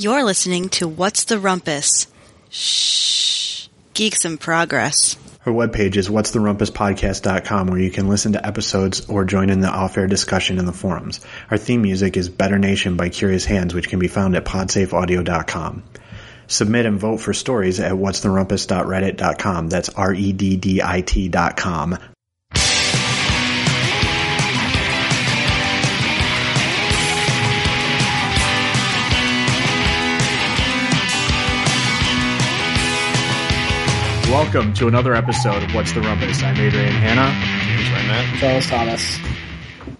You're listening to What's the Rumpus? Shh. Geeks in Progress. Our webpage is what'stherumpuspodcast.com where you can listen to episodes or join in the off-air discussion in the forums. Our theme music is Better Nation by Curious Hands, which can be found at podsafeaudio.com. Submit and vote for stories at what'stherumpuss.reddit.com. That's R-E-D-D-I-T dot com. Welcome to another episode of What's the Rumpus. I'm Adrian Hanna, Charles Thomas.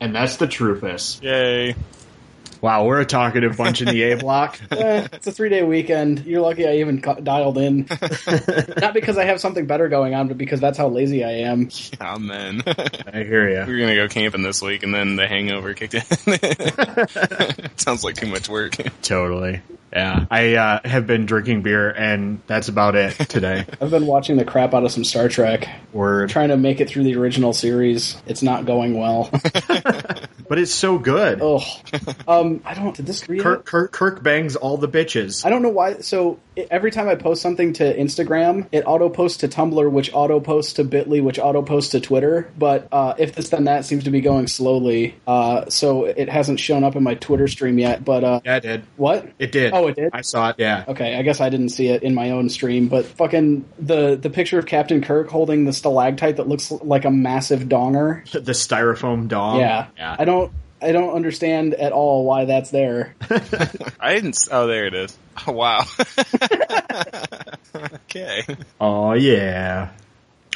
and that's the Truthus. Yay. Wow, we're a talkative bunch in the A block. Eh, it's a three day weekend. You're lucky I even co- dialed in. Not because I have something better going on, but because that's how lazy I am. Oh man. I hear you. we you. were gonna go camping this week and then the hangover kicked in. Sounds like too much work. Totally. Yeah. I uh, have been drinking beer, and that's about it today. I've been watching the crap out of some Star Trek, Word. trying to make it through the original series. It's not going well. But it's so good. oh, um, I don't. Did this read? Kirk, Kirk, Kirk bangs all the bitches. I don't know why. So i every time I post something to Instagram, it auto posts to Tumblr, which auto posts to Bitly, which auto posts to Twitter. But uh, if this then that seems to be going slowly, uh, so it hasn't shown up in my Twitter stream yet. But uh, Yeah, it did. what? It did. Oh, it did? I saw it. Yeah. Okay, I guess I didn't see it in my own stream, but fucking the the picture of Captain Kirk holding the stalactite that looks like a massive donger. The styrofoam dong. yeah. Yeah. I don't I don't understand at all why that's there. I didn't. Oh, there it is. Wow. okay. Oh yeah.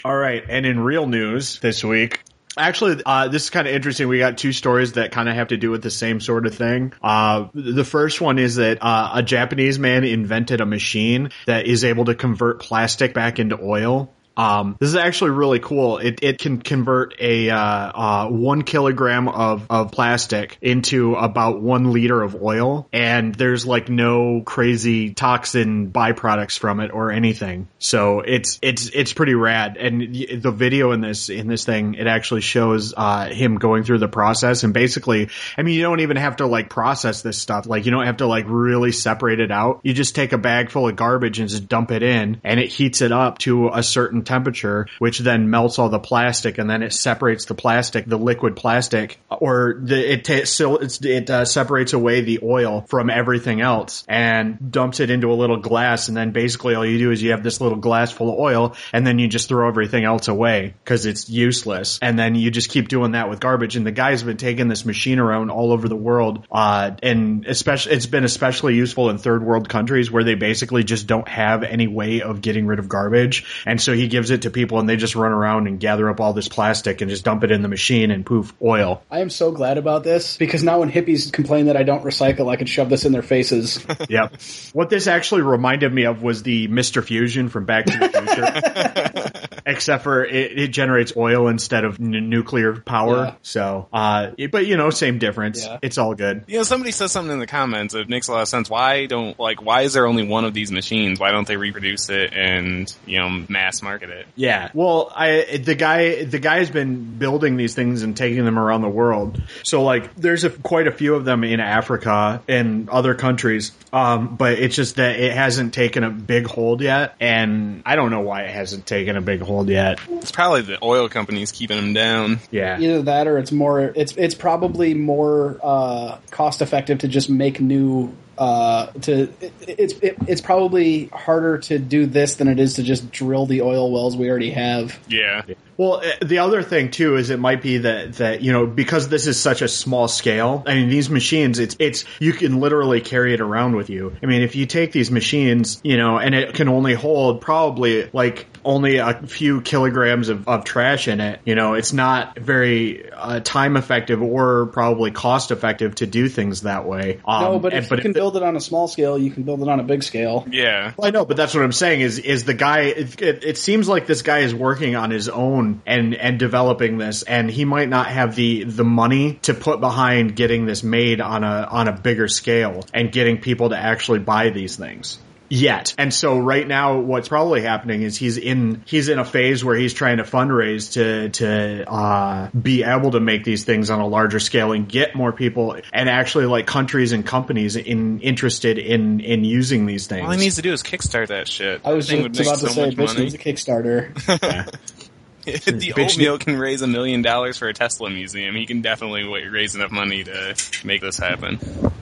All right, and in real news this week. Actually, uh, this is kind of interesting. We got two stories that kind of have to do with the same sort of thing. Uh, the first one is that uh, a Japanese man invented a machine that is able to convert plastic back into oil. Um, this is actually really cool. It, it can convert a uh, uh, one kilogram of, of plastic into about one liter of oil, and there's like no crazy toxin byproducts from it or anything. So it's it's it's pretty rad. And the video in this in this thing it actually shows uh, him going through the process, and basically, I mean, you don't even have to like process this stuff. Like you don't have to like really separate it out. You just take a bag full of garbage and just dump it in, and it heats it up to a certain temperature, which then melts all the plastic, and then it separates the plastic, the liquid plastic, or the it ta- so it uh, separates away the oil from everything else and dumps it into a little glass, and then basically all you do is you have this little glass full of oil, and then you just throw everything else away because it's useless, and then you just keep doing that with garbage. And the guy's been taking this machine around all over the world, uh, and especially it's been especially useful in third world countries where they basically just don't have any way of getting rid of garbage, and so he gives it to people and they just run around and gather up all this plastic and just dump it in the machine and poof, oil. I am so glad about this because now when hippies complain that I don't recycle, I can shove this in their faces. Yep. what this actually reminded me of was the Mr. Fusion from Back to the Future. Except for it, it generates oil instead of n- nuclear power. Yeah. So, uh, it- but you know, same difference. Yeah. It's all good. You know, somebody says something in the comments. It makes a lot of sense. Why don't like? Why is there only one of these machines? Why don't they reproduce it and you know mass market it? Yeah. Well, I the guy the guy has been building these things and taking them around the world. So like there's a, quite a few of them in Africa and other countries. Um, but it's just that it hasn't taken a big hold yet, and I don't know why it hasn't taken a big hold yet. It's probably the oil companies keeping them down. Yeah. Either that or it's more it's it's probably more uh, cost effective to just make new uh, to it, it's it, it's probably harder to do this than it is to just drill the oil wells we already have. Yeah. Well, uh, the other thing too is it might be that that you know because this is such a small scale. I mean, these machines, it's it's you can literally carry it around with you. I mean, if you take these machines, you know, and it can only hold probably like only a few kilograms of, of trash in it. You know, it's not very uh, time effective or probably cost effective to do things that way. Um, no, but and- if you can the- build it on a small scale, you can build it on a big scale. Yeah. well, I know, but that's what I'm saying is is the guy. It, it, it seems like this guy is working on his own and and developing this, and he might not have the the money to put behind getting this made on a on a bigger scale and getting people to actually buy these things. yet. And so right now, what's probably happening is he's in he's in a phase where he's trying to fundraise to to uh, be able to make these things on a larger scale and get more people and actually like countries and companies in interested in in using these things. All he needs to do is kickstart that shit. I was That just would make about to so say, much bitch needs a Kickstarter. if the Bitch oatmeal can raise a million dollars for a Tesla museum, he can definitely raise enough money to make this happen.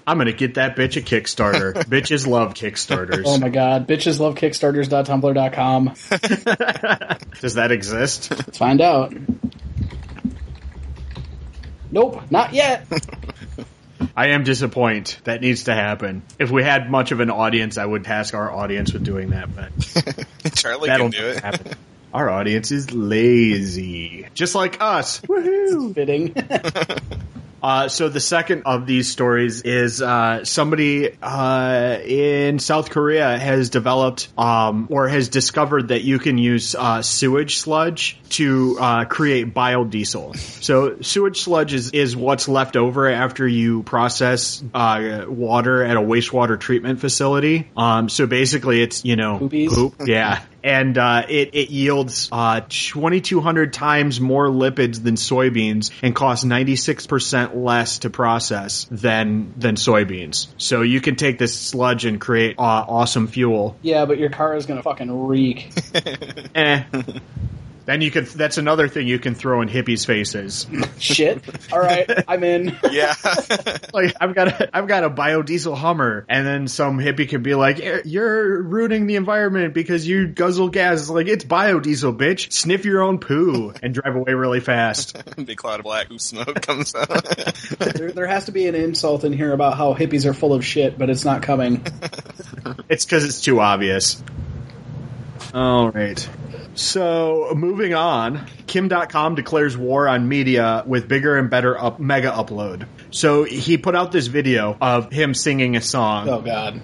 I'm gonna get that bitch a Kickstarter. Bitches love Kickstarters. oh my god, bitches love Kickstarters.tumblr.com. Does that exist? Let's find out. Nope, not yet. I am disappointed. That needs to happen. If we had much of an audience, I would task our audience with doing that, but Charlie that'll can do it. happen. Our audience is lazy, just like us. Woohoo! Fitting. Uh, so the second of these stories is uh, somebody uh, in South Korea has developed um, or has discovered that you can use uh, sewage sludge to uh, create biodiesel. So sewage sludge is, is what's left over after you process uh, water at a wastewater treatment facility. Um, so basically, it's you know Poopies? poop. Yeah. And uh, it, it yields uh, 2,200 times more lipids than soybeans and costs 96% less to process than than soybeans. So you can take this sludge and create uh, awesome fuel. yeah, but your car is gonna fucking reek. Eh. Then you could. That's another thing you can throw in hippies' faces. Shit. Alright, I'm in. Yeah. like I've got a I've got a biodiesel Hummer, and then some hippie could be like, "Eh, "You're ruining the environment because you guzzle gas." It's like it's biodiesel, bitch. Sniff your own poo and drive away really fast. Big cloud of black whose smoke comes out. There, there has to be an insult in here about how hippies are full of shit, but it's not coming. It's because it's too obvious. All right. So moving on, Kim Dotcom declares war on media with bigger and better up mega upload. So he put out this video of him singing a song. Oh god.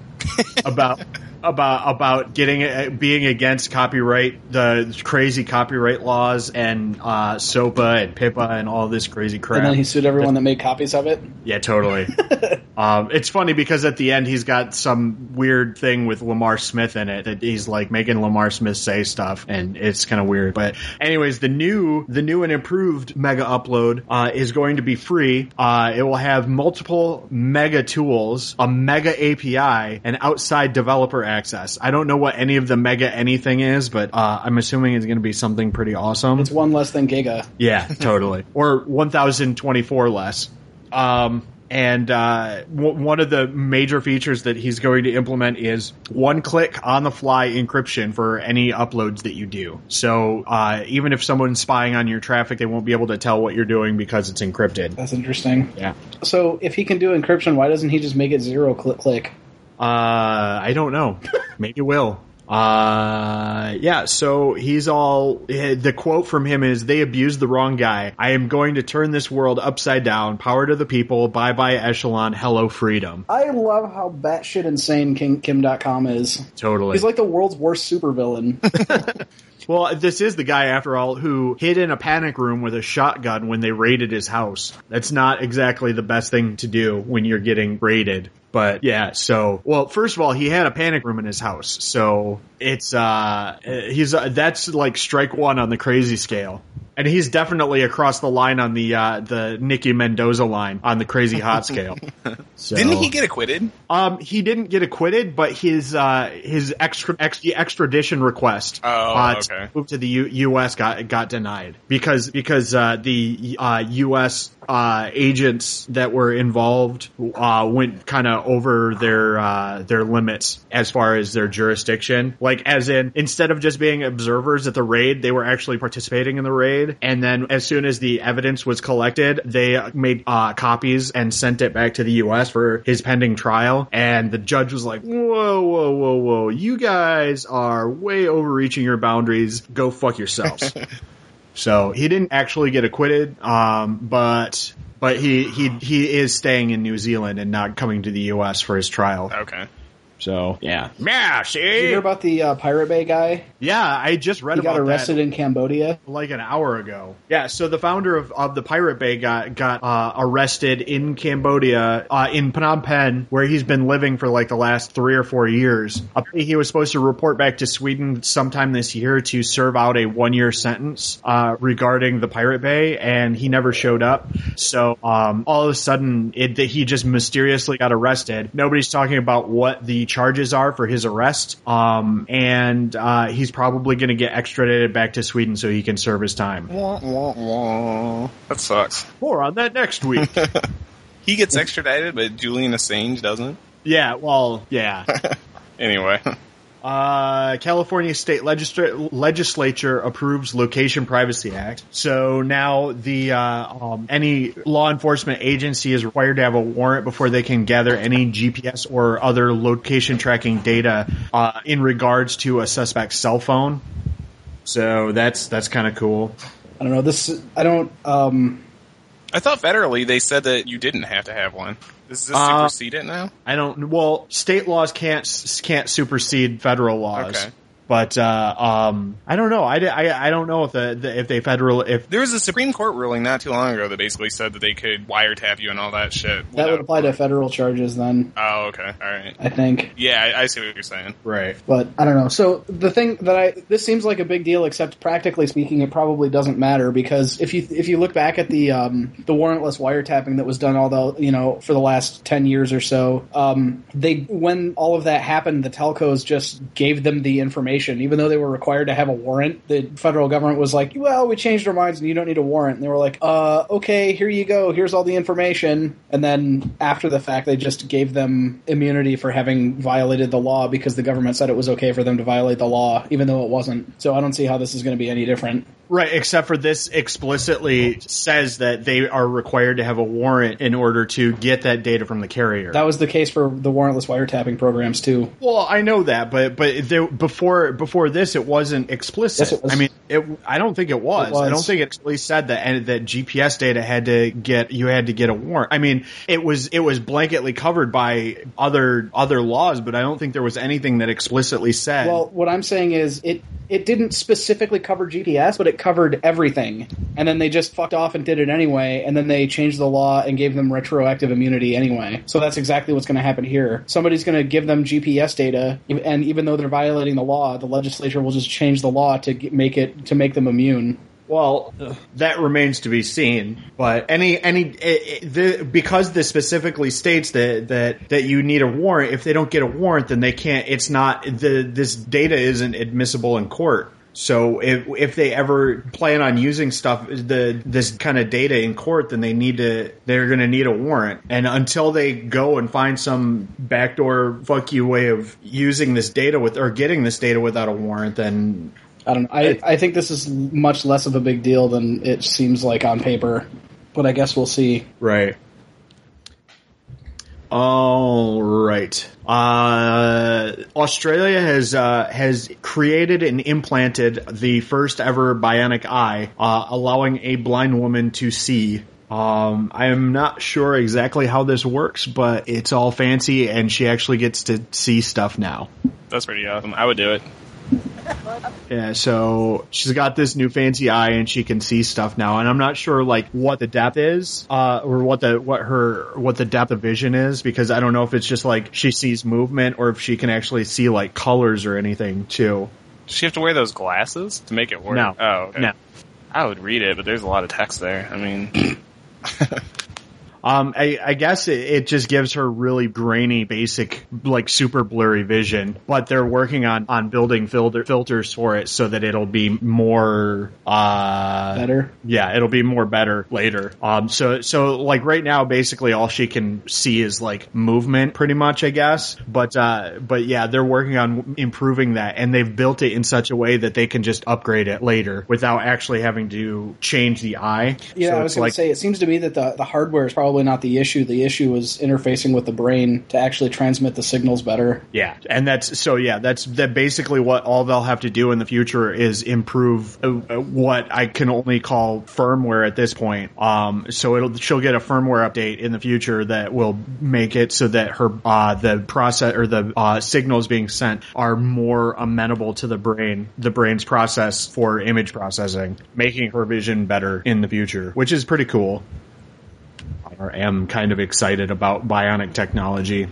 about about about getting uh, being against copyright, the crazy copyright laws, and uh, SOPA and PIPA and all this crazy crap. And then he sued everyone that made copies of it. yeah, totally. um, it's funny because at the end he's got some weird thing with Lamar Smith in it that he's like making Lamar Smith say stuff, and it's kind of weird. But anyways, the new the new and improved Mega Upload uh, is going to be free. Uh, it will have multiple Mega tools, a Mega API, and outside developer access. I don't know what any of the Mega anything is, but uh, I'm assuming it's going to be something pretty awesome. It's one less than Giga. Yeah, totally. or 1024 less. Um, and uh, w- one of the major features that he's going to implement is one click on the fly encryption for any uploads that you do. So uh, even if someone's spying on your traffic, they won't be able to tell what you're doing because it's encrypted. That's interesting. Yeah. So if he can do encryption, why doesn't he just make it zero click click? Uh, I don't know. Maybe will. Uh, yeah, so he's all, eh, the quote from him is, they abused the wrong guy. I am going to turn this world upside down. Power to the people. Bye bye echelon. Hello freedom. I love how batshit insane King, Kim Dotcom is. Totally. He's like the world's worst supervillain. well, this is the guy after all who hid in a panic room with a shotgun when they raided his house. That's not exactly the best thing to do when you're getting raided. But yeah, so well, first of all, he had a panic room in his house, so it's uh, he's uh, that's like strike one on the crazy scale, and he's definitely across the line on the uh, the Nicky Mendoza line on the crazy hot scale. So, Didn't he get acquitted? Um, he didn't get acquitted, but his uh his extra ex, extradition request Oh, uh, okay. to move to the U- U.S. got got denied because because uh, the uh, U.S. Uh, agents that were involved uh, went kind of over their uh, their limits as far as their jurisdiction. Like, as in, instead of just being observers at the raid, they were actually participating in the raid. And then, as soon as the evidence was collected, they made uh, copies and sent it back to the U.S. for his pending trial. And the judge was like, "Whoa, whoa, whoa, whoa! You guys are way overreaching your boundaries. Go fuck yourselves." So he didn't actually get acquitted, um, but but he he he is staying in New Zealand and not coming to the U.S. for his trial. Okay. So yeah, yeah. See, Did you hear about the uh, Pirate Bay guy? yeah. I just read He about got arrested that in Cambodia. like an hour ago. Yeah. So the founder of, of the Pirate Bay got got uh, arrested in Cambodia, uh, in Phnom Penh, where he's been living for like the last three or four years. Apparently, he was supposed to report back to Sweden sometime this year to serve out a one year sentence uh, regarding the Pirate Bay, and he never showed up. So um, all of a sudden, it, he just mysteriously got arrested. Nobody's talking about what the charges are for his arrest, um, and uh, he's probably going to get extradited back to Sweden so he can serve his time. Wah, wah, wah. That sucks. More on that next week. He gets extradited, but Julian Assange doesn't. yeah, well, yeah. Anyway, Uh, California state legisla- legislature approves Location Privacy Act. So now the uh, um, any law enforcement agency is required to have a warrant before they can gather any GPS or other location tracking data uh, in regards to a suspect's cell phone. So that's that's kind of cool. I don't know. This I don't. Um, I thought federally they said that you didn't have to have one. Does this Uh, supersede it now? I don't. Well, state laws can't can't supersede federal laws. Okay. But uh, um, I don't know. I, I, I don't know if the, the if they federal if There was a Supreme Court ruling not too long ago that basically said that they could wiretap you and all that shit. that would apply to federal charges then. Oh, okay. All right. I think. Yeah, I, I see what you're saying. right. But I don't know. So the thing that I this seems like a big deal, except practically speaking, it probably doesn't matter because if you if you look back at the um, the warrantless wiretapping that was done all the you know for the last ten years or so, um, they when all of that happened, the telcos just gave them the information, even though they were required to have a warrant. The federal government was like, "Well, we changed our minds, and you don't need a warrant." And they were like, "Uh, okay, here you go. Here's all the information." And then after the fact, they just gave them immunity for having violated the law because the government said it was okay for them to violate the law, even though it wasn't. So I don't see how this is going to be any different. Right, except for this explicitly says that they are required to have a warrant in order to get that data from the carrier. That was the case for the warrantless wiretapping programs too. well, I know that, but but there, before before this, it wasn't explicit. Yes, it was. I mean, it. I don't think it was. It was. I don't think it explicitly said that and that GPS data had to get you had to get a warrant. I mean, it was it was blanketly covered by other other laws, but I don't think there was anything that explicitly said. Well, what I'm saying is it it didn't specifically cover GPS, but it covered everything. And then they just fucked off and did it anyway, and then they changed the law and gave them retroactive immunity anyway. So that's exactly what's going to happen here. Somebody's going to give them GPS data, and even though they're violating the law, the legislature will just change the law to make it to make them immune. Well, that remains to be seen. But any any it, it, the, because this specifically states that that that you need a warrant. If they don't get a warrant, then they can't. It's not the this data isn't admissible in court. So if if they ever plan on using stuff the this kind of data in court, then they need to they're going to need a warrant. And until they go and find some backdoor fuck you way of using this data with or getting this data without a warrant, then I don't know. I, I think this is much less of a big deal than it seems like on paper, but I guess we'll see. Right. All right. Uh, Australia has uh, has created and implanted the first ever bionic eye, uh, allowing a blind woman to see. Um, I am not sure exactly how this works, but it's all fancy, and she actually gets to see stuff now. That's pretty awesome. I would do it. Yeah, so she's got this new fancy eye and she can see stuff now, and I'm not sure like what the depth is, uh, or what the what her what the depth of vision is because I don't know if it's just like she sees movement or if she can actually see like colors or anything too. Does she have to wear those glasses to make it work? No. Oh, okay. No. I would read it, but there's a lot of text there. I mean, Um, I, I guess it, it just gives her really grainy, basic, like super blurry vision. But they're working on on building filter filters for it so that it'll be more uh, Better. Yeah, it'll be more better later. Um, so so like right now, basically all she can see is like movement, pretty much, I guess. But uh, but yeah, they're working on improving that, and they've built it in such a way that they can just upgrade it later without actually having to change the eye. Yeah, So I was going like to say, it seems to me that the, the hardware is probably probably not the issue. The issue was interfacing with the brain to actually transmit the signals better. Yeah, and that's so. Yeah, that's that. Basically, what all they'll have to do in the future is improve uh, uh, what I can only call firmware at this point. Um, so it'll she'll get a firmware update in the future that will make it so that her uh, the process or the uh, signals being sent are more amenable to the brain, the brain's process for image processing, making her vision better in the future, which is pretty cool. I am kind of excited about bionic technology.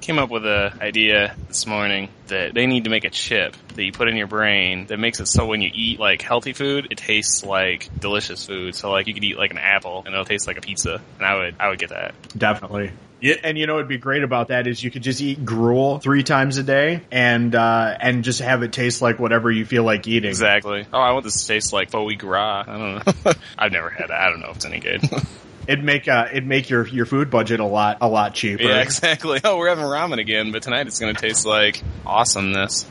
Came up with an idea this morning that they need to make a chip that you put in your brain that makes it so when you eat like healthy food, it tastes like delicious food. So like you could eat like an apple and it'll taste like a pizza. And I would I would get that. Definitely. Yeah, and you know what'd be great about that is you could just eat gruel three times a day and uh, and just have it taste like whatever you feel like eating. Exactly. Oh, I want this to taste like foie gras. I don't know. I've never had it. I don't know if it's any good. It'd make uh, it'd make your your food budget a lot a lot cheaper. yeah, exactly. Oh, we're having ramen again, but tonight it's going to taste like awesomeness.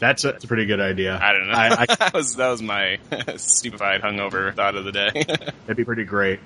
That's a, that's a pretty good idea. I don't know. I, I, that was that was my stupefied hungover thought of the day. that'd be pretty great.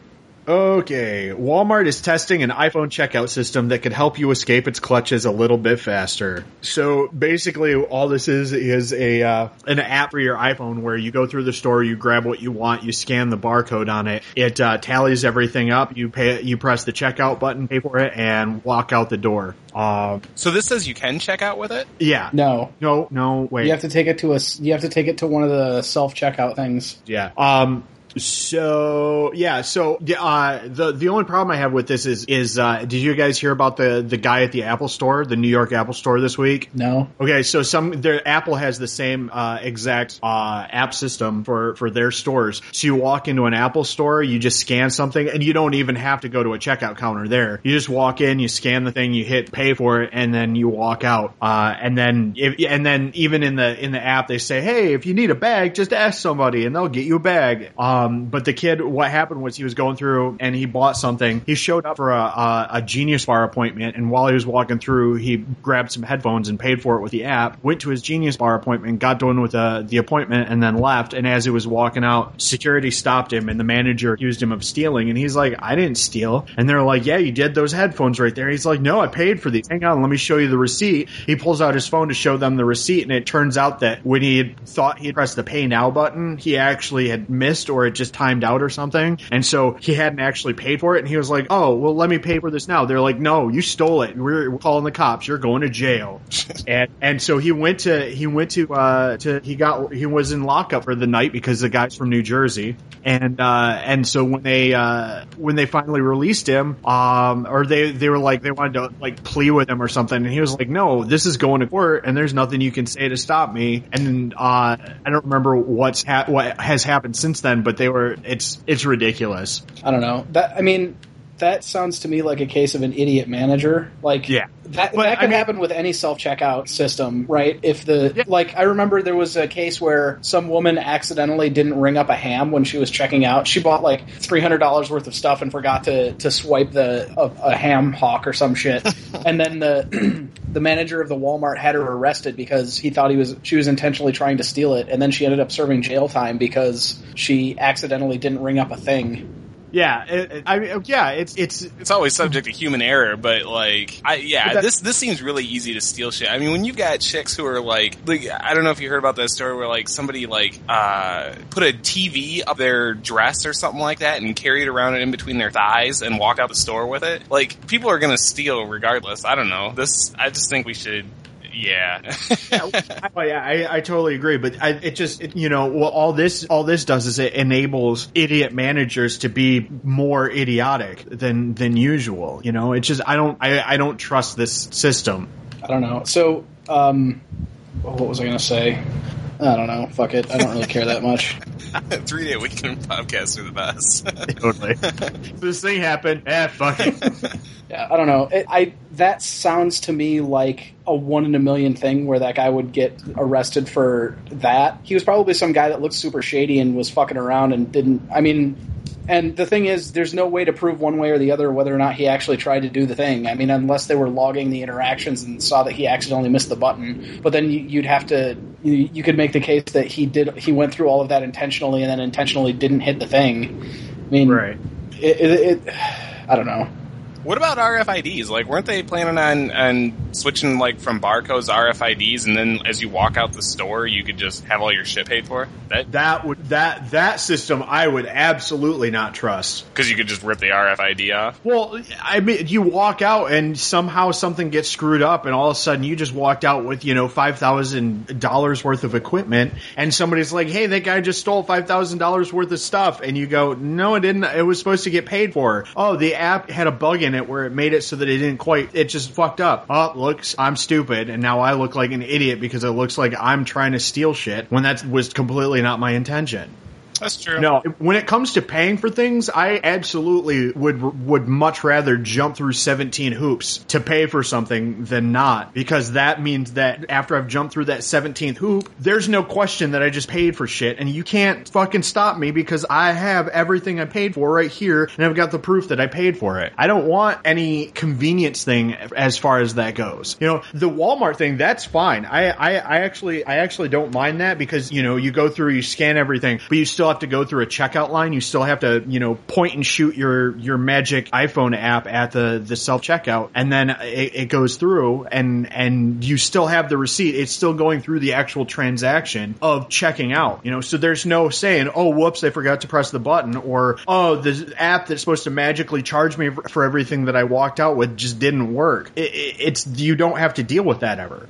Okay, Walmart is testing an iPhone checkout system that could help you escape its clutches a little bit faster. So basically, all this is is a uh, an app for your iPhone where you go through the store, you grab what you want, you scan the barcode on it, it uh, tallies everything up, you pay, you press the checkout button, pay for it, and walk out the door. Uh, so this says you can check out with it. yeah, No, no, no, wait, you have to take it to a. You have to take it to one of the self checkout things. Yeah. Um. So yeah. So uh, the the only problem I have with this is is uh, did you guys hear about the the guy at the Apple Store, the New York Apple Store this week? No, Okay, so some their Apple has the same uh, exact uh, app system for for their stores. So you walk into an Apple store, you just scan something, and you don't even have to go to a checkout counter there. You just walk in, you scan the thing, you hit pay for it, and then you walk out. Uh, and then if, and then even in the in the app, they say, hey, if you need a bag, just ask somebody, and they'll get you a bag. Um, but the kid, what happened was he was going through and he bought something. He showed up for a, a, a Genius Bar appointment, and while he was walking through, he grabbed some headphones and paid for it with the app. Went to his Genius Bar appointment, got done with uh, the appointment, and then left. And as he was walking out, security stopped him, and the manager accused him of stealing. And he's like, "I didn't steal." And they're like, "Yeah, you did those headphones right there." He's like, "No, I paid for these. Hang on, let me show you the receipt." He pulls out his phone to show them the receipt, and it turns out that when he thought he pressed the Pay Now button, he actually had missed or it just timed out or something, and so he hadn't actually paid for it. And he was like, "Oh, well, let me pay for this now." They're like, "No, you stole it. We're, we're calling the cops. You're going to jail." and and so he went to he went to uh to he got he was in lockup for the night because the guy's from New Jersey and uh and so when they uh when they finally released him um or they they were like they wanted to like plea with him or something and he was like no this is going to court and there's nothing you can say to stop me and uh I don't remember what's ha- what has happened since then but they were it's it's ridiculous I don't know. That I mean, that sounds to me like a case of an idiot manager. Like Yeah. that But, that I could mean- happen with any self checkout system, right? If the Yeah. like, I remember there was a case where some woman accidentally didn't ring up a ham when she was checking out. She bought like three hundred dollars worth of stuff and forgot to to swipe the a, a ham hawk or some shit, and then the. The manager of the Walmart had her arrested because he thought he was she was intentionally trying to steal it, and then she ended up serving jail time because she accidentally didn't ring up a thing. Yeah it, it- I mean yeah it's it's it's always subject to human error, but like, I yeah, that- this this seems really easy to steal shit. I mean, when you've got chicks who are like, like I don't know if you heard about that story where like somebody like uh put a TV up their dress or something like that and carried around it in between their thighs and walked out the store with it. Like, people are gonna steal regardless. I don't know. This, I just think we should. Yeah, Oh, yeah, I, I totally agree, but I, it just it, you know well, all this all this does is it enables idiot managers to be more idiotic than than usual. You know, it's just I don't I, I don't trust this system. I don't know. So, um, what was I going to say? I don't know. Fuck it. I don't really care that much. three day weekend podcasts are the best. Totally, this thing happened. Eh, fuck it. Yeah, I don't know. It, I that sounds to me like a one in a million thing where that guy would get arrested for that. He was probably some guy that looked super shady and was fucking around and didn't. I mean, and the thing is, there's no way to prove one way or the other whether or not he actually tried to do the thing. I mean, unless they were logging the interactions and saw that he accidentally missed the button. But then you, you'd have to. You, you could make the case that he did. He went through all of that intentionally and then intentionally didn't hit the thing. I mean, right. it, it, it I don't know. What about RFIDs? Like, weren't they planning on, on switching like from barcodes to RFIDs, and then as you walk out the store, you could just have all your shit paid for? That That would that that system I would absolutely not trust. because you could just rip the RFID off. Well, I mean, you walk out and somehow something gets screwed up, and all of a sudden you just walked out with you know five thousand dollars worth of equipment, and somebody's like, "Hey, that guy just stole five thousand dollars worth of stuff," and you go, "No, it didn't. It was supposed to get paid for." Oh, the app had a bug in it where it made it so that it didn't quite. It just fucked up. Oh, looks, I'm stupid, and now I look like an idiot because it looks like I'm trying to steal shit when that was completely not my intention. That's true. No, when it comes to paying for things, I absolutely would would much rather jump through 17 hoops to pay for something than not because that means that after I've jumped through that 17th hoop, there's no question that I just paid for shit and you can't fucking stop me because I have everything I paid for right here and I've got the proof that I paid for it. I don't want any convenience thing as far as that goes. You know, the Walmart thing, that's fine. I I, I actually I actually don't mind that because, you know, you go through, you scan everything, but you still have to go through a checkout line. You still have to, you know, point and shoot your your magic iPhone app at the the self checkout, and then it, it goes through, and and you still have the receipt. It's still going through the actual transaction of checking out. You know, so there's no saying, oh, whoops, I forgot to press the button, or oh, the app that's supposed to magically charge me for, for everything that I walked out with just didn't work. It, it, it's you don't have to deal with that ever.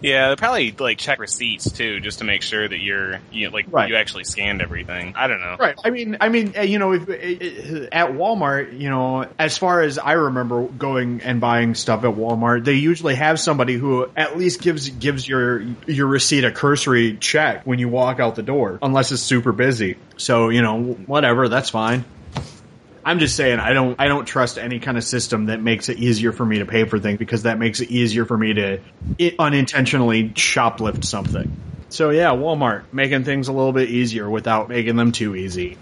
Yeah, they probably like check receipts too, just to make sure that you're, you know, like Right. you actually scanned everything. I don't know. Right. I mean, I mean, uh, you know, if, uh, at Walmart, you know, as far as I remember going and buying stuff at Walmart, they usually have somebody who at least gives gives your your receipt a cursory check when you walk out the door, unless it's super busy. So you know, whatever, that's fine. I'm just saying I don't I don't trust any kind of system that makes it easier for me to pay for things because that makes it easier for me to unintentionally shoplift something. So yeah, Walmart making things a little bit easier without making them too easy.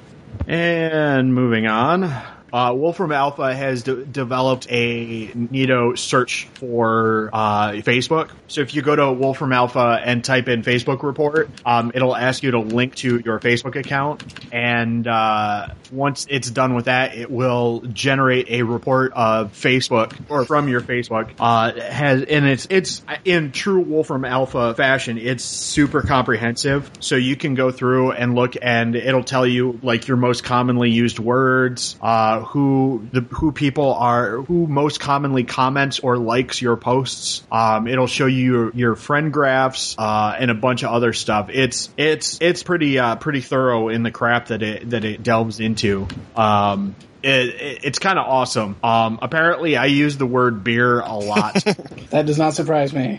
And moving on, uh, Wolfram Alpha has de- developed a Nito search for uh, Facebook. So if you go to Wolfram Alpha and type in Facebook report, um, it'll ask you to link to your Facebook account. And uh, once it's done with that, it will generate a report of Facebook or from your Facebook. Uh, has and it's it's in true Wolfram Alpha fashion. It's super comprehensive, so you can go through and look, and it'll tell you like your most commonly used words, uh, who the who people are, who most commonly comments or likes your posts. Um, it'll show you your, your friend graphs uh, and a bunch of other stuff. It's it's it's pretty uh, pretty thorough in the crap that it that it delves into. Um, it, it, it's kind of awesome. Um, apparently, I use the word beer a lot. That does not surprise me.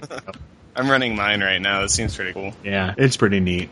I'm running mine right now. It seems pretty cool. yeah, it's pretty neat.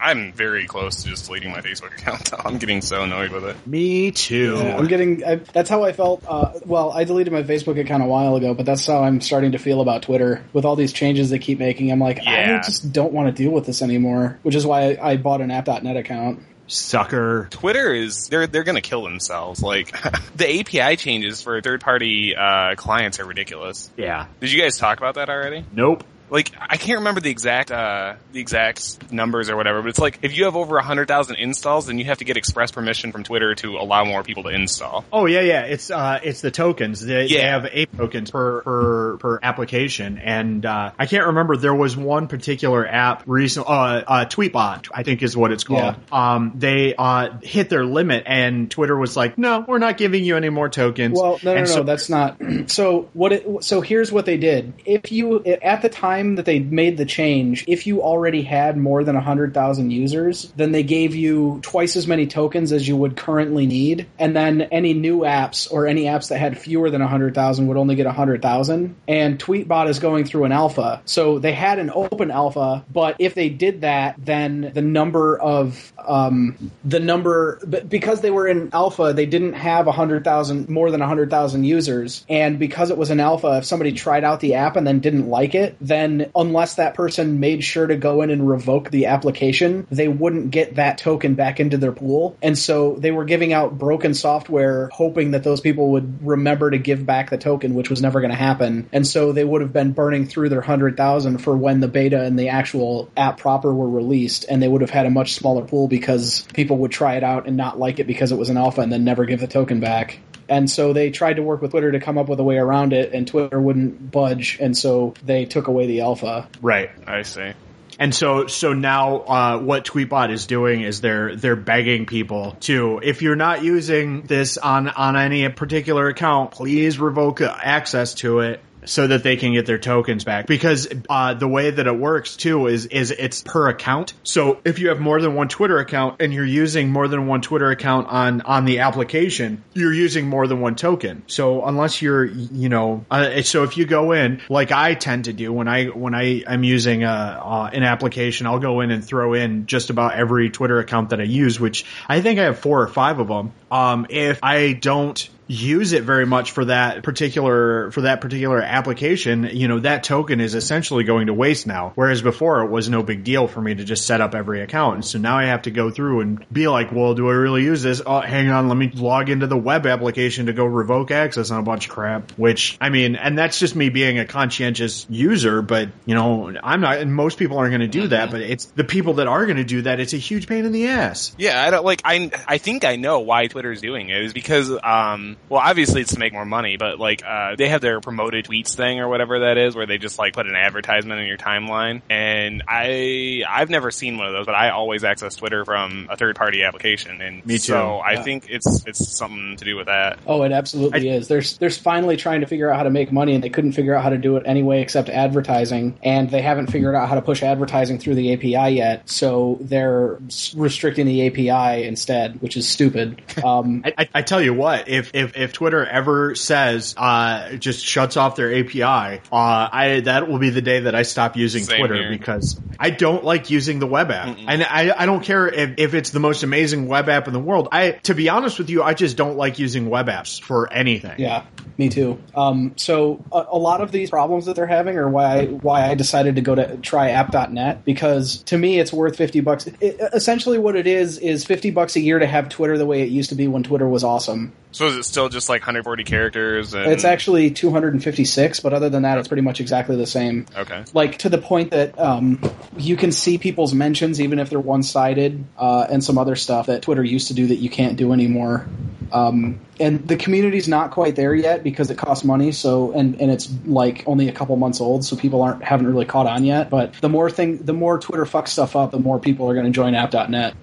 I'm very close to just deleting my Facebook account. I'm getting so annoyed with it. Me too. Yeah, I'm getting. I, that's how I felt. Uh, well, I deleted my Facebook account a while ago, but that's how I'm starting to feel about Twitter with all these changes they keep making. I'm like, Yeah. I just don't want to deal with this anymore. Which is why I, I bought an app.net account. Sucker. Twitter is they're they're gonna kill themselves. Like the API changes for third party uh, clients are ridiculous. Yeah. Did you guys talk about that already? Nope. Like I can't remember the exact uh, the exact numbers or whatever, but it's like if you have over hundred thousand installs, then you have to get express permission from Twitter to allow more people to install. Oh yeah, yeah. It's uh, it's the tokens. They, they have eight tokens per per per application, and uh, I can't remember. There was one particular app recent, uh, uh, Tweetbot, I think is what it's called. Um, they uh hit their limit, and Twitter was like, "No, we're not giving you any more tokens." Well, no, no, And no, so- that's not. So what? It, so here's what they did. If you at the time that they made the change, if you already had more than hundred thousand users, then they gave you twice as many tokens as you would currently need, and then any new apps or any apps that had fewer than hundred thousand would only get hundred thousand. And Tweetbot is going through an alpha, so they had an open alpha, but if they did that, then the number of um, the number because they were in alpha, they didn't have hundred thousand more than hundred thousand users, and because it was an alpha, if somebody tried out the app and then didn't like it, then unless that person made sure to go in and revoke the application, they wouldn't get that token back into their pool, and so they were giving out broken software, hoping that those people would remember to give back the token, which was never going to happen, and so they would have been burning through their hundred thousand for when the beta and the actual app proper were released, and they would have had a much smaller pool because people would try it out and not like it because it was an alpha and then never give the token back. And so they tried to work with Twitter to come up with a way around it, and Twitter wouldn't budge, and so they took away the alpha. Right. I see. And so, so now, uh, what Tweetbot is doing is they're they're begging people to, if you're not using this on on any particular account, please revoke access to it so that they can get their tokens back. Because uh, the way that it works too is is it's per account. So if you have more than one Twitter account and you're using more than one Twitter account on on the application, you're using more than one token. So unless you're, you know, uh, so if you go in like I tend to do when I when I am using a, uh, an application, I'll go in and throw in just about every Twitter account that I use, which I think I have four or five of them. Um, if I don't use it very much for that particular for that particular application, you know, that token is essentially going to waste now. Whereas before it was no big deal for me to just set up every account. And so now I have to go through and be like, well, do I really use this? Oh, hang on, let me log into the web application to go revoke access on a bunch of crap. Which I mean, and that's just me being a conscientious user, but you know, I'm not and most people aren't going to do that, but it's the people that are going to do that, it's a huge pain in the ass. Yeah, I don't like. I I think I know why Twitter's doing it is because um well obviously it's to make more money, but like uh they have their promoted tweets thing or whatever that is where they just like put an advertisement in your timeline and I I've never seen one of those, but I always access Twitter from a third party application and Me too. so I think it's it's something to do with that. Oh, it absolutely is. They're they're finally trying to figure out how to make money, and they couldn't figure out how to do it anyway except advertising, and they haven't figured out how to push advertising through the API yet. So they're restricting the API instead, which is stupid. Um, I, I, I tell you what, if, if, if Twitter ever says, uh, just shuts off their API, uh, I, that will be the day that I stop using Same Twitter here. because I don't like using the web app. And I, I don't care if, if it's the most amazing web app in the world. I, to be honest with you, I just don't like using web apps for anything. Yeah, me too. Um, so a, a lot of these problems that they're having are why I, why I decided to go to try app.net because to me it's worth 50 bucks. It, essentially what it is is 50 bucks a year to have Twitter the way it used to be when Twitter was awesome. So is it still just like 140 characters and It's actually 256, but other than that it's pretty much exactly the same. Okay. Like to the point that um, you can see people's mentions even if they're one-sided uh, and some other stuff that Twitter used to do that you can't do anymore. Um, and the community's not quite there yet because it costs money. So and and it's like only a couple months old, so people aren't haven't really caught on yet. But the more thing, the more Twitter fucks stuff up, the more people are going to join App.net.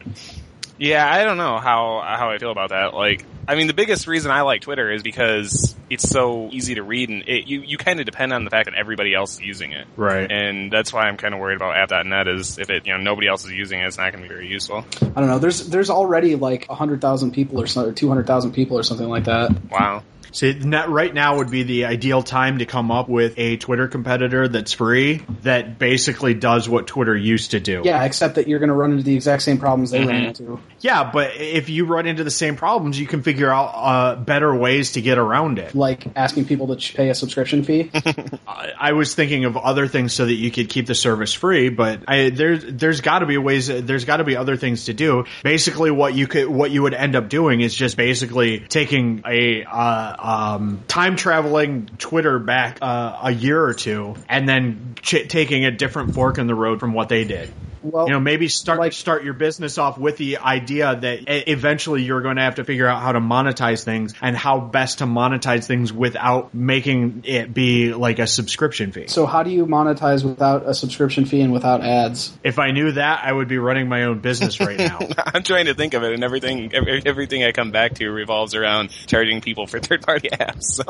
Yeah, I don't know how how I feel about that. Like, I mean, the biggest reason I like Twitter is because it's so easy to read, and it, you you kind of depend on the fact that everybody else is using it, Right. and that's why I'm kind of worried about App.net. Is if it you know nobody else is using it, it's not going to be very useful. I don't know. There's there's already like hundred thousand people or so, or two hundred thousand people or something like that. Wow. See, not, right now would be the ideal time to come up with a Twitter competitor that's free that basically does what Twitter used to do. Yeah, except that you're going to run into the exact same problems they ran into. Yeah, but if you run into the same problems, you can figure out uh, better ways to get around it. Like asking people to pay a subscription fee. I I was thinking of other things so that you could keep the service free, but I, there's there's got to be ways. There's got to be other things to do. Basically, what you could what you would end up doing is just basically taking a uh, um, time traveling Twitter back uh, a year or two, and then ch- taking a different fork in the road from what they did. Well, You know, maybe start like- start your business off with the idea that eventually you're going to have to figure out how to monetize things and how best to monetize things without making it be like a subscription fee. So how do you monetize without a subscription fee and without ads? If I knew that, I would be running my own business right now. I'm trying to think of it, and everything every, everything I come back to revolves around charging people for third party apps. So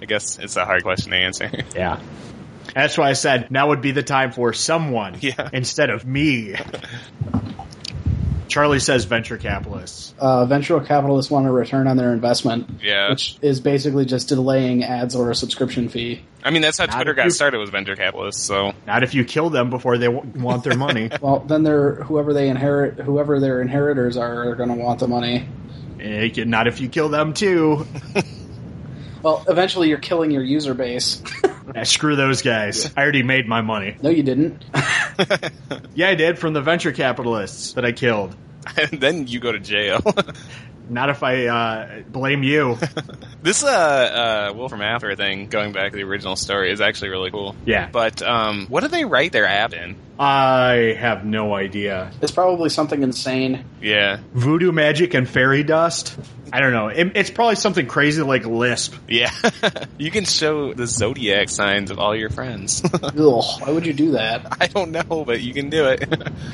I guess it's a hard question to answer. yeah. That's why I said now would be the time for someone Yeah. instead of me. Charlie says venture capitalists. Uh, venture capitalists want a return on their investment, Yeah. which is basically just delaying ads or a subscription fee. I mean, that's how Twitter if you- got started was venture capitalists. So Not if you kill them before they w- want their money. Well, then they're whoever they inherit, whoever their inheritors are, are going to want the money. Eh, Not if you kill them too. Well, eventually you're killing your user base. Eh, Screw those guys. I already made my money. no, you didn't. Yeah, I did from the venture capitalists that I killed. and then you go to jail. Not if I uh, blame you. this uh, uh, Wolfram Alpha thing, going back to the original story, is actually really cool. Yeah. But um, what do they write their app in? I have no idea. It's probably something insane. Yeah. Voodoo magic and fairy dust. I don't know. It, it's probably something crazy like Lisp. Yeah. you can show the zodiac signs of all your friends. Ugh, why would you do that? I don't know, but you can do it.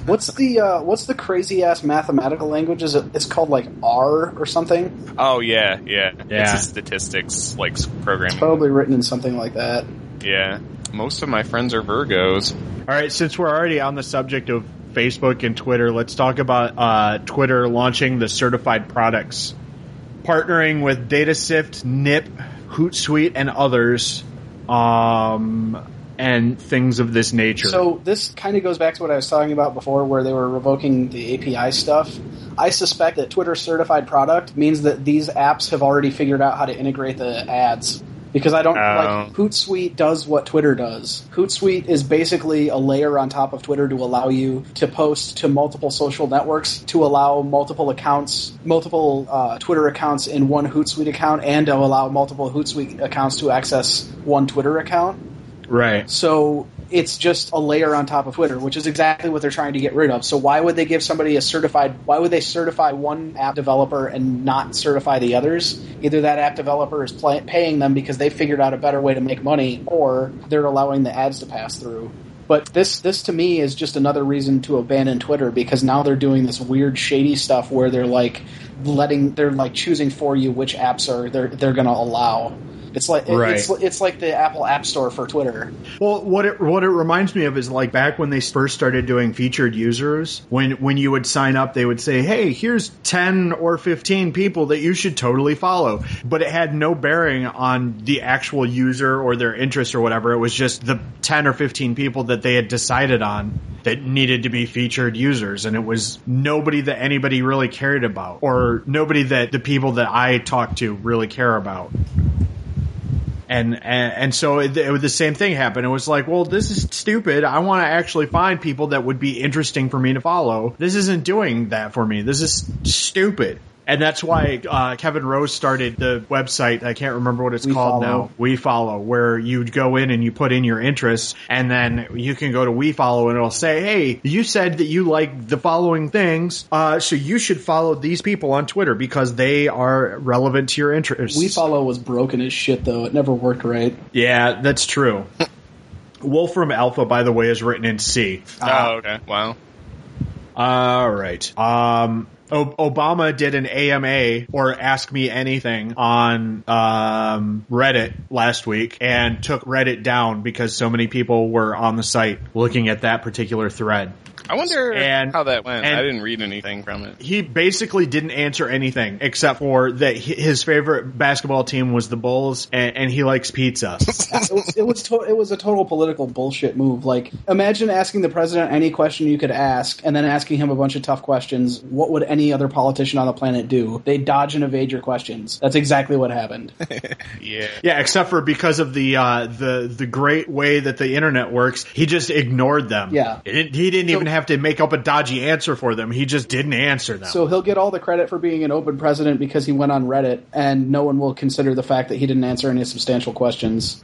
What's the uh, what's the crazy ass mathematical language? Is it? It's called like R or something. oh yeah, yeah. Yeah. It's a statistics like programming. Probably written in something like that. Yeah. Most of my friends are Virgos. All right, since we're already on the subject of Facebook and Twitter, let's talk about uh, Twitter launching the certified products, partnering with DataSift, Gnip, Hootsuite, and others, um, and things of this nature. So this kind of goes back to what I was talking about before, where they were revoking the API stuff. I suspect that Twitter certified product means that these apps have already figured out how to integrate the ads. Because I don't Oh. like Hootsuite does what Twitter does. Hootsuite is basically a layer on top of Twitter to allow you to post to multiple social networks, to allow multiple accounts, multiple uh, Twitter accounts in one Hootsuite account, and to allow multiple Hootsuite accounts to access one Twitter account. right. So it's just a layer on top of Twitter, which is exactly what they're trying to get rid of. So why would they give somebody a certified? Why would they certify one app developer and not certify the others? Either that app developer is play, paying them because they figured out a better way to make money, or they're allowing the ads to pass through. But this, this to me is just another reason to abandon Twitter because now they're doing this weird, shady stuff where they're like letting, they're like choosing for you which apps are they're they're going to allow. It's like Right. it's it's like the Apple App Store for Twitter. Well, what it what it reminds me of is like back when they first started doing featured users. When when you would sign up, they would say, "Hey, here's ten or fifteen people that you should totally follow," but it had no bearing on the actual user or their interests or whatever. It was just the ten or fifteen people that they had decided on that needed to be featured users, and it was nobody that anybody really cared about, or nobody that the people that I talk to really care about and and, and so it, it, the same thing happened. It was like, well, this is stupid. I want to actually find people that would be interesting for me to follow. This isn't doing that for me. This is stupid. And that's why uh, Kevin Rose started the website. I can't remember what it's We called Follow. now. We Follow, where you go in and you put in your interests, and then you can go to We Follow, and it'll say, "Hey, you said that you like the following things, uh, so you should follow these people on Twitter because they are relevant to your interests." We follow was broken as shit though. It never worked right. Yeah, that's true. Wolfram Alpha, by the way, is written in C. Oh, okay. Wow. All right. Um, o- Obama did an AMA or Ask Me Anything on um, Reddit last week and took Reddit down because so many people were on the site looking at that particular thread. I wonder And- how that went. and- I didn't read anything from it. He basically didn't answer anything except for that his favorite basketball team was the Bulls and, and he likes pizza. It was it was, to- it was a total political bullshit move. Like imagine asking the president any question you could ask and then asking him a bunch of tough questions. What would any other politician on the planet do? They dodge and evade your questions. That's exactly what happened. Yeah. Yeah, except for because of the uh, the the great way that the internet works, he just ignored them. Yeah. he didn't, he didn't even So- have to make up a dodgy answer for them. He just didn't answer them. So he'll get all the credit for being an open president because he went on Reddit, and no one will consider the fact that he didn't answer any substantial questions.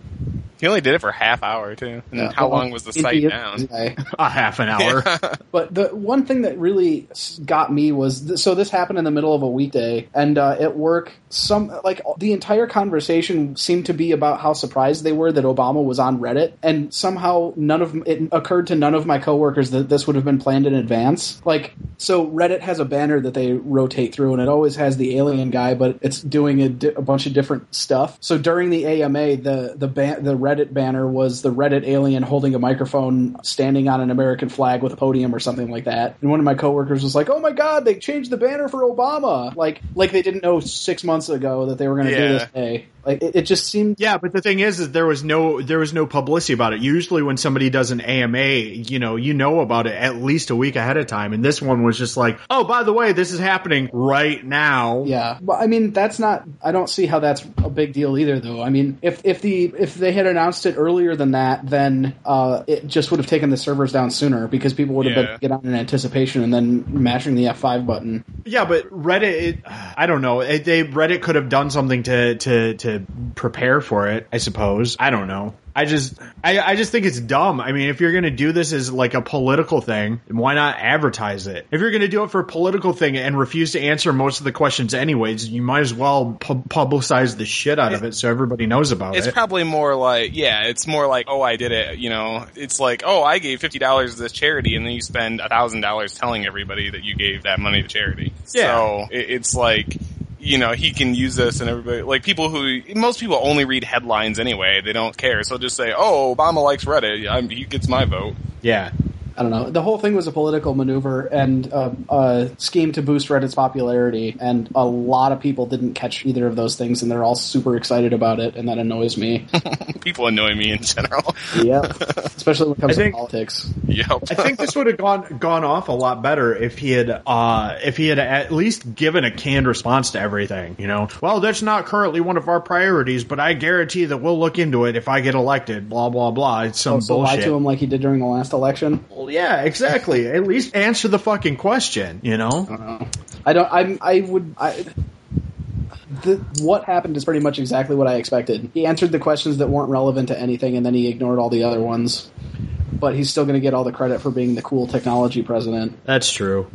He only did it for a half hour too. And Yeah, how long was the site down? a half an hour. But the one thing that really got me was th- so this happened in the middle of a weekday, and uh, at work, some like the entire conversation seemed to be about how surprised they were that Obama was on Reddit, and somehow none of it occurred to none of my coworkers that this would have been planned in advance. Like, so Reddit has a banner that they rotate through, and it always has the alien guy, but it's doing a, di- a bunch of different stuff. So during the AMA, the the ban- the Reddit banner was the Reddit alien holding a microphone, standing on an American flag with a podium or something like that. And one of my coworkers was like, "Oh my god, they changed the banner for Obama!" Like like they didn't know six months ago that they were going to do this day. Like it, it just seemed. yeah, but the thing is, is there was no there was no publicity about it. Usually, when somebody does an AMA, you know, you know about it at least a week ahead of time. And this one was just like, oh, by the way, this is happening right now. Yeah, well, I mean that's not. I don't see how that's a big deal either, though. I mean, if if the if they had announced it earlier than that, then uh, it just would have taken the servers down sooner because people would have Yeah. been get on in anticipation and then mashing the F five button. Yeah, but Reddit, it, I don't know. It, they Reddit could have done something to to to to prepare for it. I suppose. I don't know. I just, I, I just think it's dumb. I mean, if you're going to do this as like a political thing, why not advertise it? If you're going to do it for a political thing and refuse to answer most of the questions anyways, you might as well pu- publicize the shit out of it so everybody knows about It's it. It's probably more like, yeah, it's more like, oh, I did it. You know, it's like, oh, I gave fifty dollars to this charity, and then you spend a thousand dollars telling everybody that you gave that money to charity. Yeah. So it, it's like, you know, he can use this, and everybody, like people who, most people only read headlines anyway. They don't care, so just say, oh, Obama likes Reddit. I'm, he gets my vote. yeah. I don't know. The whole thing was a political maneuver and uh, a scheme to boost Reddit's popularity, and a lot of people didn't catch either of those things, and they're all super excited about it, and that annoys me. People annoy me in general. yep, especially when it comes think- to politics. yep. I think this would have gone gone off a lot better if he had uh, if he had at least given a canned response to everything. You know, well, that's not currently one of our priorities, but I guarantee that we'll look into it if I get elected. Blah blah blah. It's some So lie bullshit. to him like he did during the last election. Well, yeah, exactly. at least answer the fucking question. You know. I don't. I'm. I would. I, the, what happened is pretty much exactly what I expected. He answered the questions that weren't relevant to anything, and then he ignored all the other ones. But he's still going to get all the credit for being the cool technology president. That's true.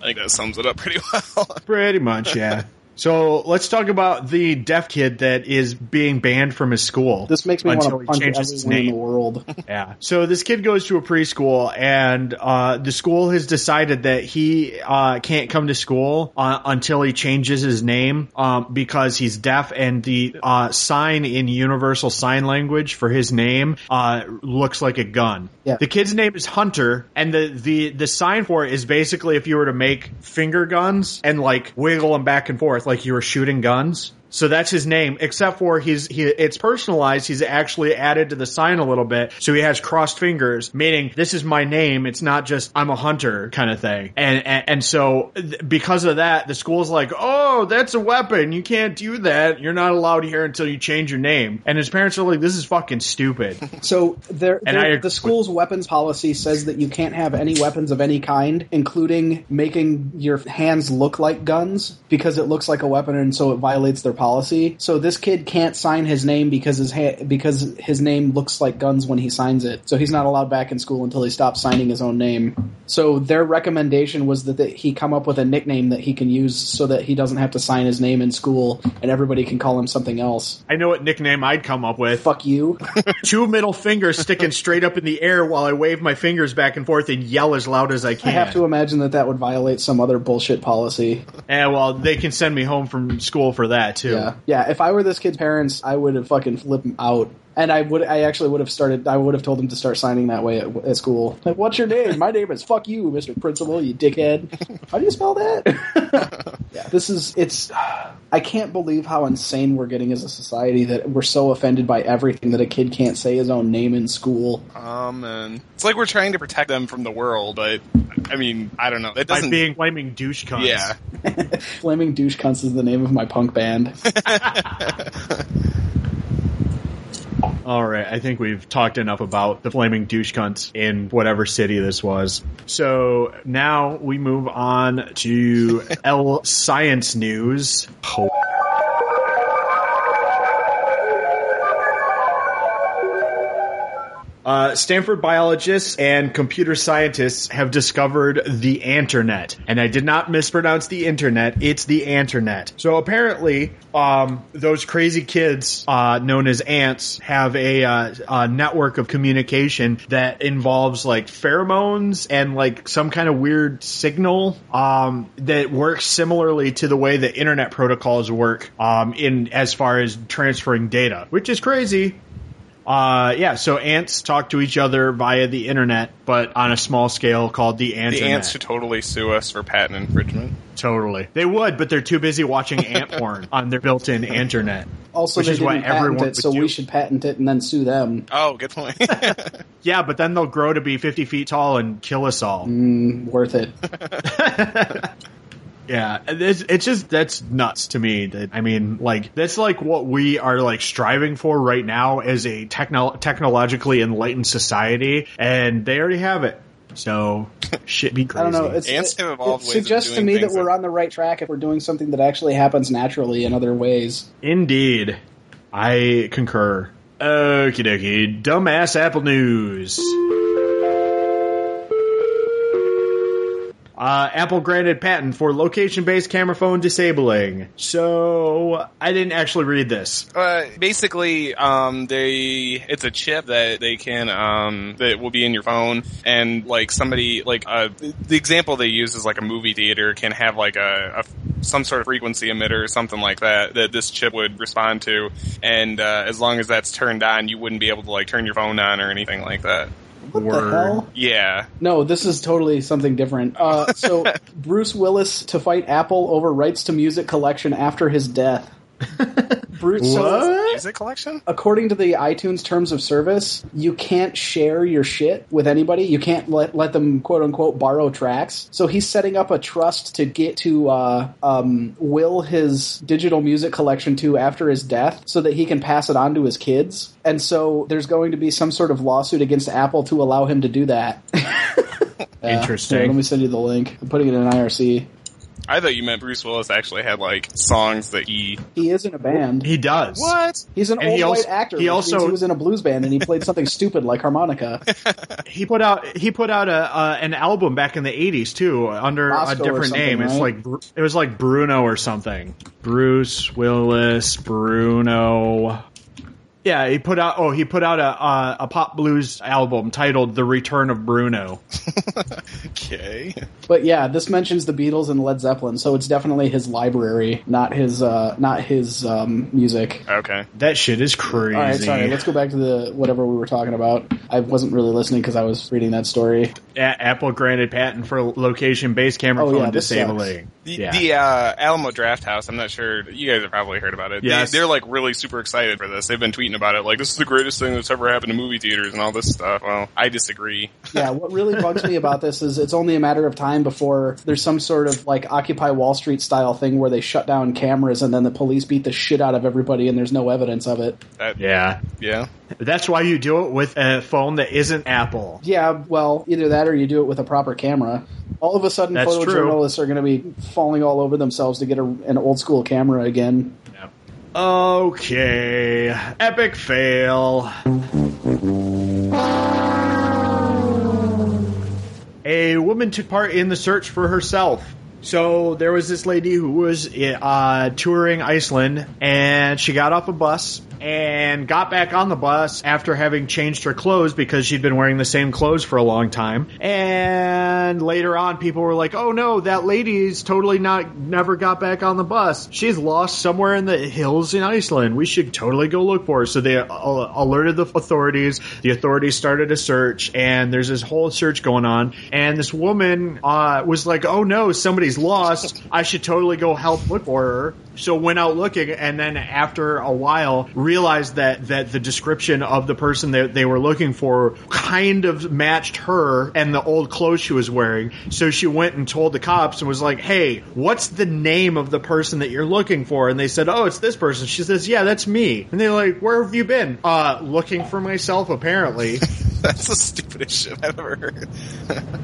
I think that sums it up pretty well. Pretty much, yeah. So let's talk about the deaf kid that is being banned from his school. This makes me want to punch everyone in the world. Yeah. So this kid goes to a preschool, and uh, the school has decided that he uh, can't come to school uh, until he changes his name um, because he's deaf, and the uh, sign in Universal Sign Language for his name uh, looks like a gun. Yeah. The kid's name is Hunter, and the, the the sign for it is basically if you were to make finger guns and like wiggle them back and forth like you were shooting guns. So that's his name, except for he's he it's personalized. He's actually added to the sign a little bit, so he has crossed fingers, meaning this is my name. It's not just I'm a hunter kind of thing. And and, and so th- because of that, the school's like, oh, that's a weapon. You can't do that. You're not allowed here until you change your name. And his parents are like, this is fucking stupid. So there, And there- I the school's weapons policy says that you can't have any weapons of any kind, including making your hands look like guns, because it looks like a weapon, and so it violates their policy. So this kid can't sign his name because his ha- because his name looks like guns when he signs it. So he's not allowed back in school until he stops signing his own name. So their recommendation was that, that he come up with a nickname that he can use so that he doesn't have to sign his name in school, and everybody can call him something else. I know what nickname I'd come up with. Fuck you. Two middle fingers sticking straight up in the air while I wave my fingers back and forth and yell as loud as I can. I have to imagine that that would violate some other bullshit policy. Yeah, well, they can send me home from school for that too. Yeah, yeah. If I were this kid's parents, I would have fucking flipped out, and I would. I actually would have started. I would have told him to start signing that way at, at school. Like, what's your name? My name is fuck you, Mister Principal. You dickhead. How do you spell that? yeah, this is. It's. I can't believe how insane we're getting as a society that we're so offended by everything that a kid can't say his own name in school. Um, and it's like we're trying to protect them from the world, but I mean, I don't know. It By doesn't. By being flaming douche cunts. yeah. Flaming douche cunts is the name of my punk band. All right, I think we've talked enough about the flaming douche cunts in whatever city this was. So now we move on to L Science News. Oh. Uh, Stanford biologists and computer scientists have discovered the internet. And I did not mispronounce the internet, it's the internet. So apparently, um, those crazy kids, uh, known as ants, have a, uh, a network of communication that involves like pheromones and like some kind of weird signal, um, that works similarly to the way the internet protocols work, um, in as far as transferring data, which is crazy. Uh, yeah, so ants talk to each other via the internet, but on a small scale called the ant. The ants should totally sue us for patent infringement. totally. They would, but they're too busy watching ant porn on their built-in internet. Also, Which they is what didn't patent everyone it, so would we should patent it and then sue them. Oh, good point. Yeah, but then they'll grow to be 50 feet tall and kill us all. Worth it. Yeah, it's, it's just that's nuts to me. That I mean, like that's like what we are like striving for right now as a techno- technologically enlightened society, and they already have it. So shit be crazy. I don't know. It's, Ants it, have evolved it ways of suggests to me that we're that- on the right track if we're doing something that actually happens naturally in other ways. Indeed. I concur. Okie dokie. Dumbass Apple News. Uh, Apple granted patent for location-based camera phone disabling. So I didn't actually read this. Uh, basically, um, they it's a chip that they can um, that will be in your phone, and like somebody like uh, the example they use is like a movie theater can have like a, a some sort of frequency emitter or something like that that this chip would respond to, and uh, as long as that's turned on, you wouldn't be able to like turn your phone on or anything like that. What Word. the hell? Yeah, No, this is totally something different. Uh, so Bruce Willis to fight Apple over rights to music collection after his death. Bruce, so What? music collection. according to the iTunes terms of service, you can't share your shit with anybody. You can't let let them quote unquote borrow tracks. So he's setting up a trust to get to uh, um, will his digital music collection to after his death, so that he can pass it on to his kids. And so there's going to be some sort of lawsuit against Apple to allow him to do that. Yeah. Interesting. Here, let me send you the link. I'm putting it in IRC. I thought you meant Bruce Willis actually had like songs that he. He is in a band. He does. What? He's an And old he also- white actor. he which also- means he was in a blues band and he played something stupid like harmonica. He put out he put out a uh, an album back in the '80s too under Roscoe or a different something, name. It's right? like Bru- it was like Bruno or something. Bruce Willis Bruno. Yeah, he put out oh he put out a uh, a pop blues album titled The Return of Bruno. Okay. But yeah, this mentions the Beatles and Led Zeppelin, so it's definitely his library, not his uh, not his um, music. Okay. That shit is crazy. All right, sorry. Let's go back to the whatever we were talking about. I wasn't really listening because I was reading that story. A- Apple granted patent for location based camera Oh, phone yeah, this disabling. The, Yeah. the uh, Alamo Drafthouse. I'm not sure. You guys have probably heard about it. Yes. They, they're like really super excited for this. They've been tweeting about it. Like this is the greatest thing that's ever happened to movie theaters and all this stuff. Well, I disagree. Yeah, what really bugs me about this is it's only a matter of time before there's some sort of like Occupy Wall Street style thing where they shut down cameras and then the police beat the shit out of everybody and there's no evidence of it. That, yeah. yeah. That's why you do it with a phone that isn't Apple. Yeah, well, either that or you do it with a proper camera. All of a sudden, That's photojournalists are going to be falling all over themselves to get a, an old school camera again. Okay. Epic fail. A woman took part in the search for herself. So there was this lady who was uh, touring Iceland, and she got off a bus and got back on the bus after having changed her clothes because she'd been wearing the same clothes for a long time. And later on, people were like, "Oh no, that lady's totally not never got back on the bus. She's lost somewhere in the hills in Iceland. We should totally go look for her." So they uh, alerted the authorities. The authorities started a search, and there's this whole search going on. And this woman uh, was like, "Oh no, somebody's lost. I should totally go help look for her." So went out looking, and then after a while, realized that that the description of the person that they were looking for kind of matched her and the old clothes she was wearing. So she went and told the cops and was like, "Hey, what's the name of the person that you're looking for?" And they said, "Oh, it's this person." She says, "Yeah, that's me." And they're like, "Where have you been?" Uh, looking for myself, apparently. That's the stupidest shit I've ever heard.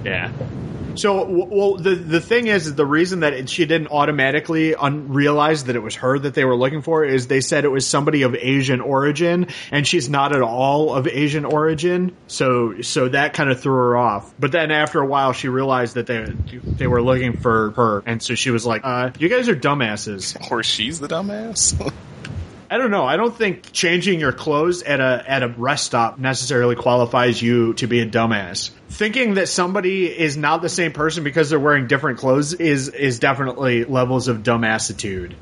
Yeah. So, well, the the thing is, the reason that it, she didn't automatically un- realize that it was her that they were looking for is they said it was somebody of Asian origin, and she's not at all of Asian origin. So, so that kind of threw her off. But then after a while, she realized that they they were looking for her, and so she was like, uh, "You guys are dumbasses." Or she's the dumbass. I don't know. I don't think changing your clothes at a at a rest stop necessarily qualifies you to be a dumbass. Thinking that somebody is not the same person because they're wearing different clothes is is definitely levels of dumbassitude.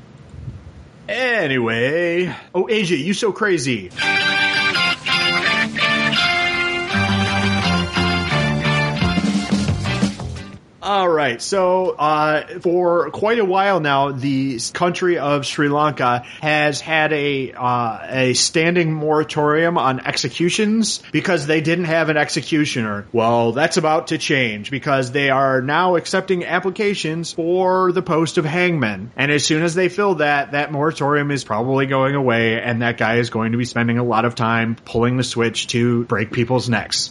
Anyway, oh AJ, you so crazy. All right. So, uh, for quite a while now, the country of Sri Lanka has had a uh, a standing moratorium on executions because they didn't have an executioner. Well, that's about to change because they are now accepting applications for the post of hangman. And as soon as they fill that, that moratorium is probably going away, and that guy is going to be spending a lot of time pulling the switch to break people's necks.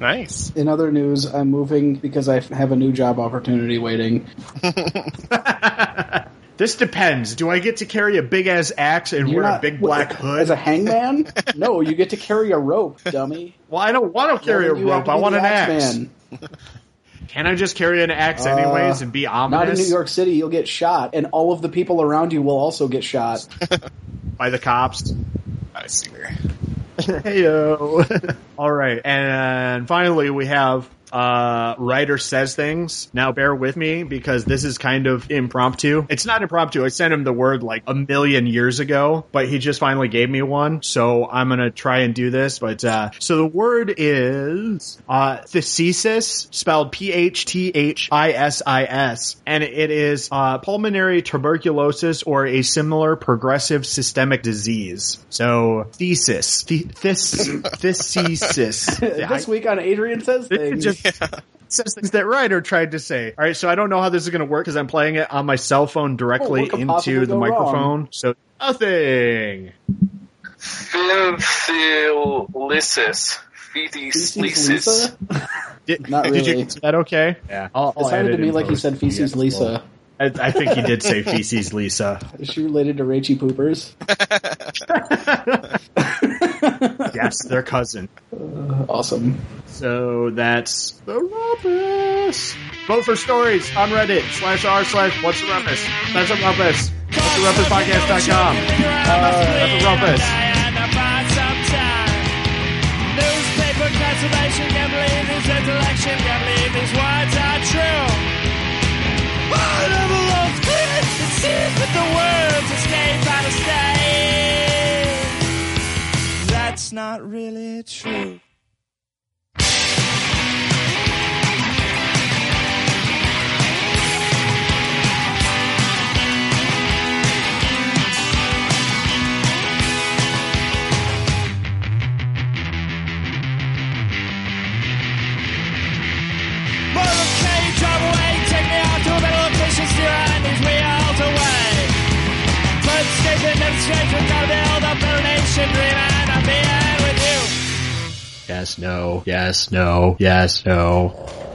Nice. In other news, I'm moving because I have a new job opportunity waiting. This depends. Do I get to carry a big ass axe and You're wear a big black as hood? As a hangman. no, you get to carry a rope, dummy. well, I don't want to carry a Well, then rope. I want an axe. Axeman. Can I just carry an axe uh, anyways and be ominous Not in New York City. You'll get shot, and all of the people around you will also get shot. by the cops? I see where. Heyo. All right, and finally we have uh writer says things. Now bear with me because this is kind of impromptu. It's not impromptu. I sent him the word like a million years ago, but he just finally gave me one. So I'm going to try and do this, but uh so the word is uh thesis spelled P H T H I S I S and it is uh pulmonary tuberculosis or a similar progressive systemic disease. So thesis, the, this thesis. this week on Adrian says things. just says things that writer tried to say. All right, so I don't know how this is going to work because I'm playing it on my cell phone directly Oh, what could possibly into the microphone. wrong? So nothing. Phenthyllysis. Feces Feces Lisa? Did, Not did you really. get that okay? Yeah. I'll, It I'll sounded to me like he post. said feces Yeah, Lisa. Well, I, I think he did say feces Lisa. Is she related to Rachie Poopers? Yes, their cousin. Awesome. So that's the rumpus. Vote for stories on Reddit slash r slash what's the rumpus. That's the rumpus. What's the rumpus podcast.com. Uh, that's the rumpus. Newspaper conservation, can't believe this election, can't believe these words are true. Clear, it seems that the words escape out of state. That's not really true. Motorcade, drive away, take me out to a better location, steer on these wheels away. Yes, no. Yes, no. Yes, no.